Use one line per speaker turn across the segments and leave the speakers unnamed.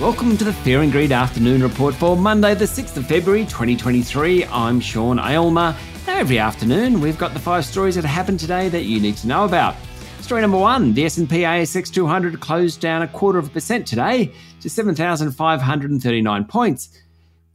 Welcome to the Fear and Greed Afternoon Report for Monday, the 6th of February 2023. I'm Sean Aylmer. Every afternoon, we've got the five stories that happened today that you need to know about. Story number one the S&P ASX 200 closed down a quarter of a percent today to 7,539 points.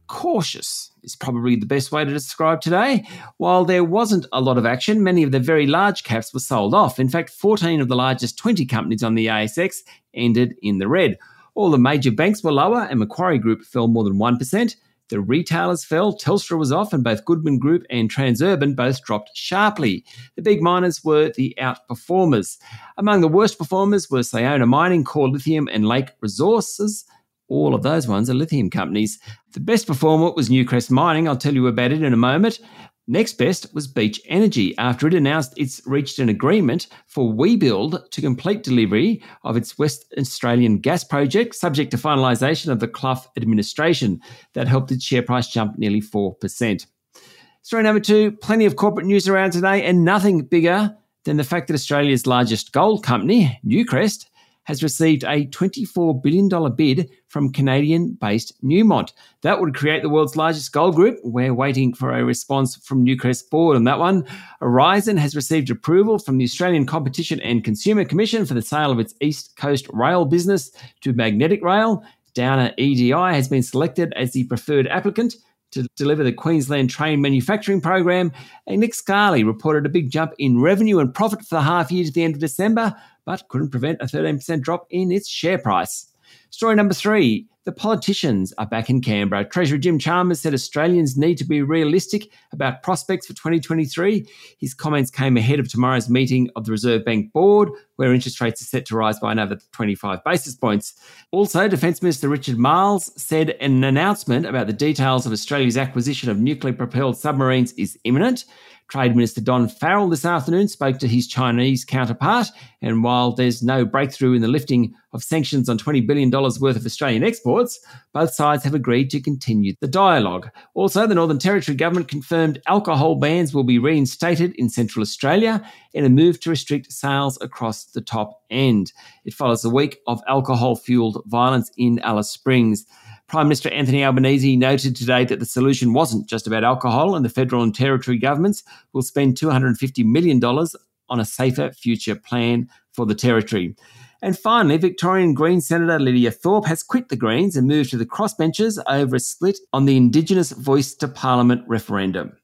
Cautious is probably the best way to describe today. While there wasn't a lot of action, many of the very large caps were sold off. In fact, 14 of the largest 20 companies on the ASX ended in the red. All the major banks were lower, and Macquarie Group fell more than 1%. The retailers fell, Telstra was off, and both Goodman Group and Transurban both dropped sharply. The big miners were the outperformers. Among the worst performers were Sayona Mining, Core Lithium, and Lake Resources. All of those ones are lithium companies. The best performer was Newcrest Mining. I'll tell you about it in a moment. Next best was Beach Energy after it announced it's reached an agreement for WeBuild to complete delivery of its West Australian gas project, subject to finalisation of the Clough administration. That helped its share price jump nearly 4%. Story number two plenty of corporate news around today, and nothing bigger than the fact that Australia's largest gold company, Newcrest, has received a $24 billion bid from Canadian based Newmont. That would create the world's largest gold group. We're waiting for a response from Newcrest board on that one. Aurizon has received approval from the Australian Competition and Consumer Commission for the sale of its East Coast rail business to Magnetic Rail. Downer EDI has been selected as the preferred applicant to deliver the Queensland Train Manufacturing Program. And Nick Scali reported a big jump in revenue and profit for the half year to the end of December, but couldn't prevent a 13% drop in its share price. Story number three the politicians are back in Canberra. Treasurer Jim Chalmers said Australians need to be realistic about prospects for 2023. His comments came ahead of tomorrow's meeting of the Reserve Bank Board, where interest rates are set to rise by another 25 basis points. Also, Defence Minister Richard Marles said an announcement about the details of Australia's acquisition of nuclear propelled submarines is imminent. Trade Minister Don Farrell this afternoon spoke to his Chinese counterpart, and while there's no breakthrough in the lifting of sanctions on $20 billion worth of Australian exports, both sides have agreed to continue the dialogue. Also, the Northern Territory government confirmed alcohol bans will be reinstated in Central Australia in a move to restrict sales across the top end. It follows a week of alcohol fueled violence in Alice Springs. Prime Minister Anthony Albanese noted today that the solution wasn't just about alcohol, and the federal and territory governments will spend $250 million on a safer future plan for the territory. And finally, Victorian Green Senator Lydia Thorpe has quit the Greens and moved to the crossbenches over a split on the Indigenous Voice to Parliament referendum.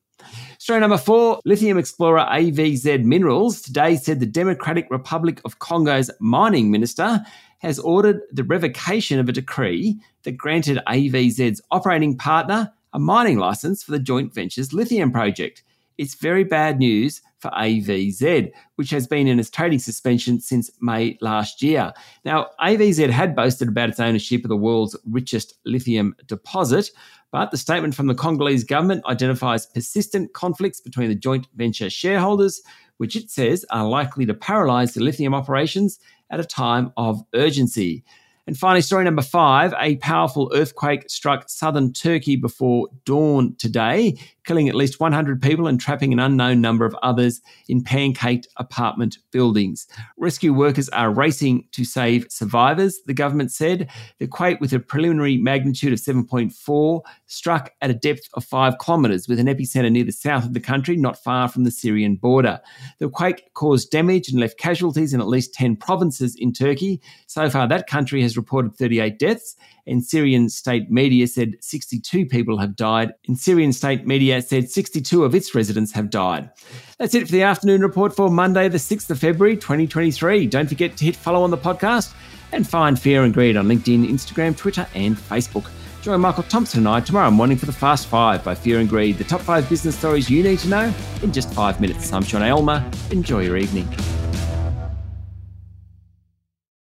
Story number four lithium explorer AVZ Minerals today said the Democratic Republic of Congo's mining minister has ordered the revocation of a decree that granted AVZ's operating partner a mining license for the joint venture's lithium project. It's very bad news for AVZ, which has been in its trading suspension since May last year. Now, AVZ had boasted about its ownership of the world's richest lithium deposit, but the statement from the Congolese government identifies persistent conflicts between the joint venture shareholders, which it says are likely to paralyze the lithium operations at a time of urgency. And finally, story number five a powerful earthquake struck southern Turkey before dawn today, killing at least 100 people and trapping an unknown number of others in pancaked apartment buildings. Rescue workers are racing to save survivors, the government said. The quake, with a preliminary magnitude of 7.4, struck at a depth of five kilometres with an epicenter near the south of the country, not far from the Syrian border. The quake caused damage and left casualties in at least 10 provinces in Turkey. So far, that country has reported 38 deaths and Syrian state media said 62 people have died. And Syrian state media said 62 of its residents have died. That's it for the afternoon report for Monday, the 6th of February, 2023. Don't forget to hit follow on the podcast and find Fear and Greed on LinkedIn, Instagram, Twitter, and Facebook. Join Michael Thompson and I tomorrow morning for the Fast Five by Fear and Greed, the top five business stories you need to know in just five minutes. I'm Sean Aylmer. Enjoy your evening.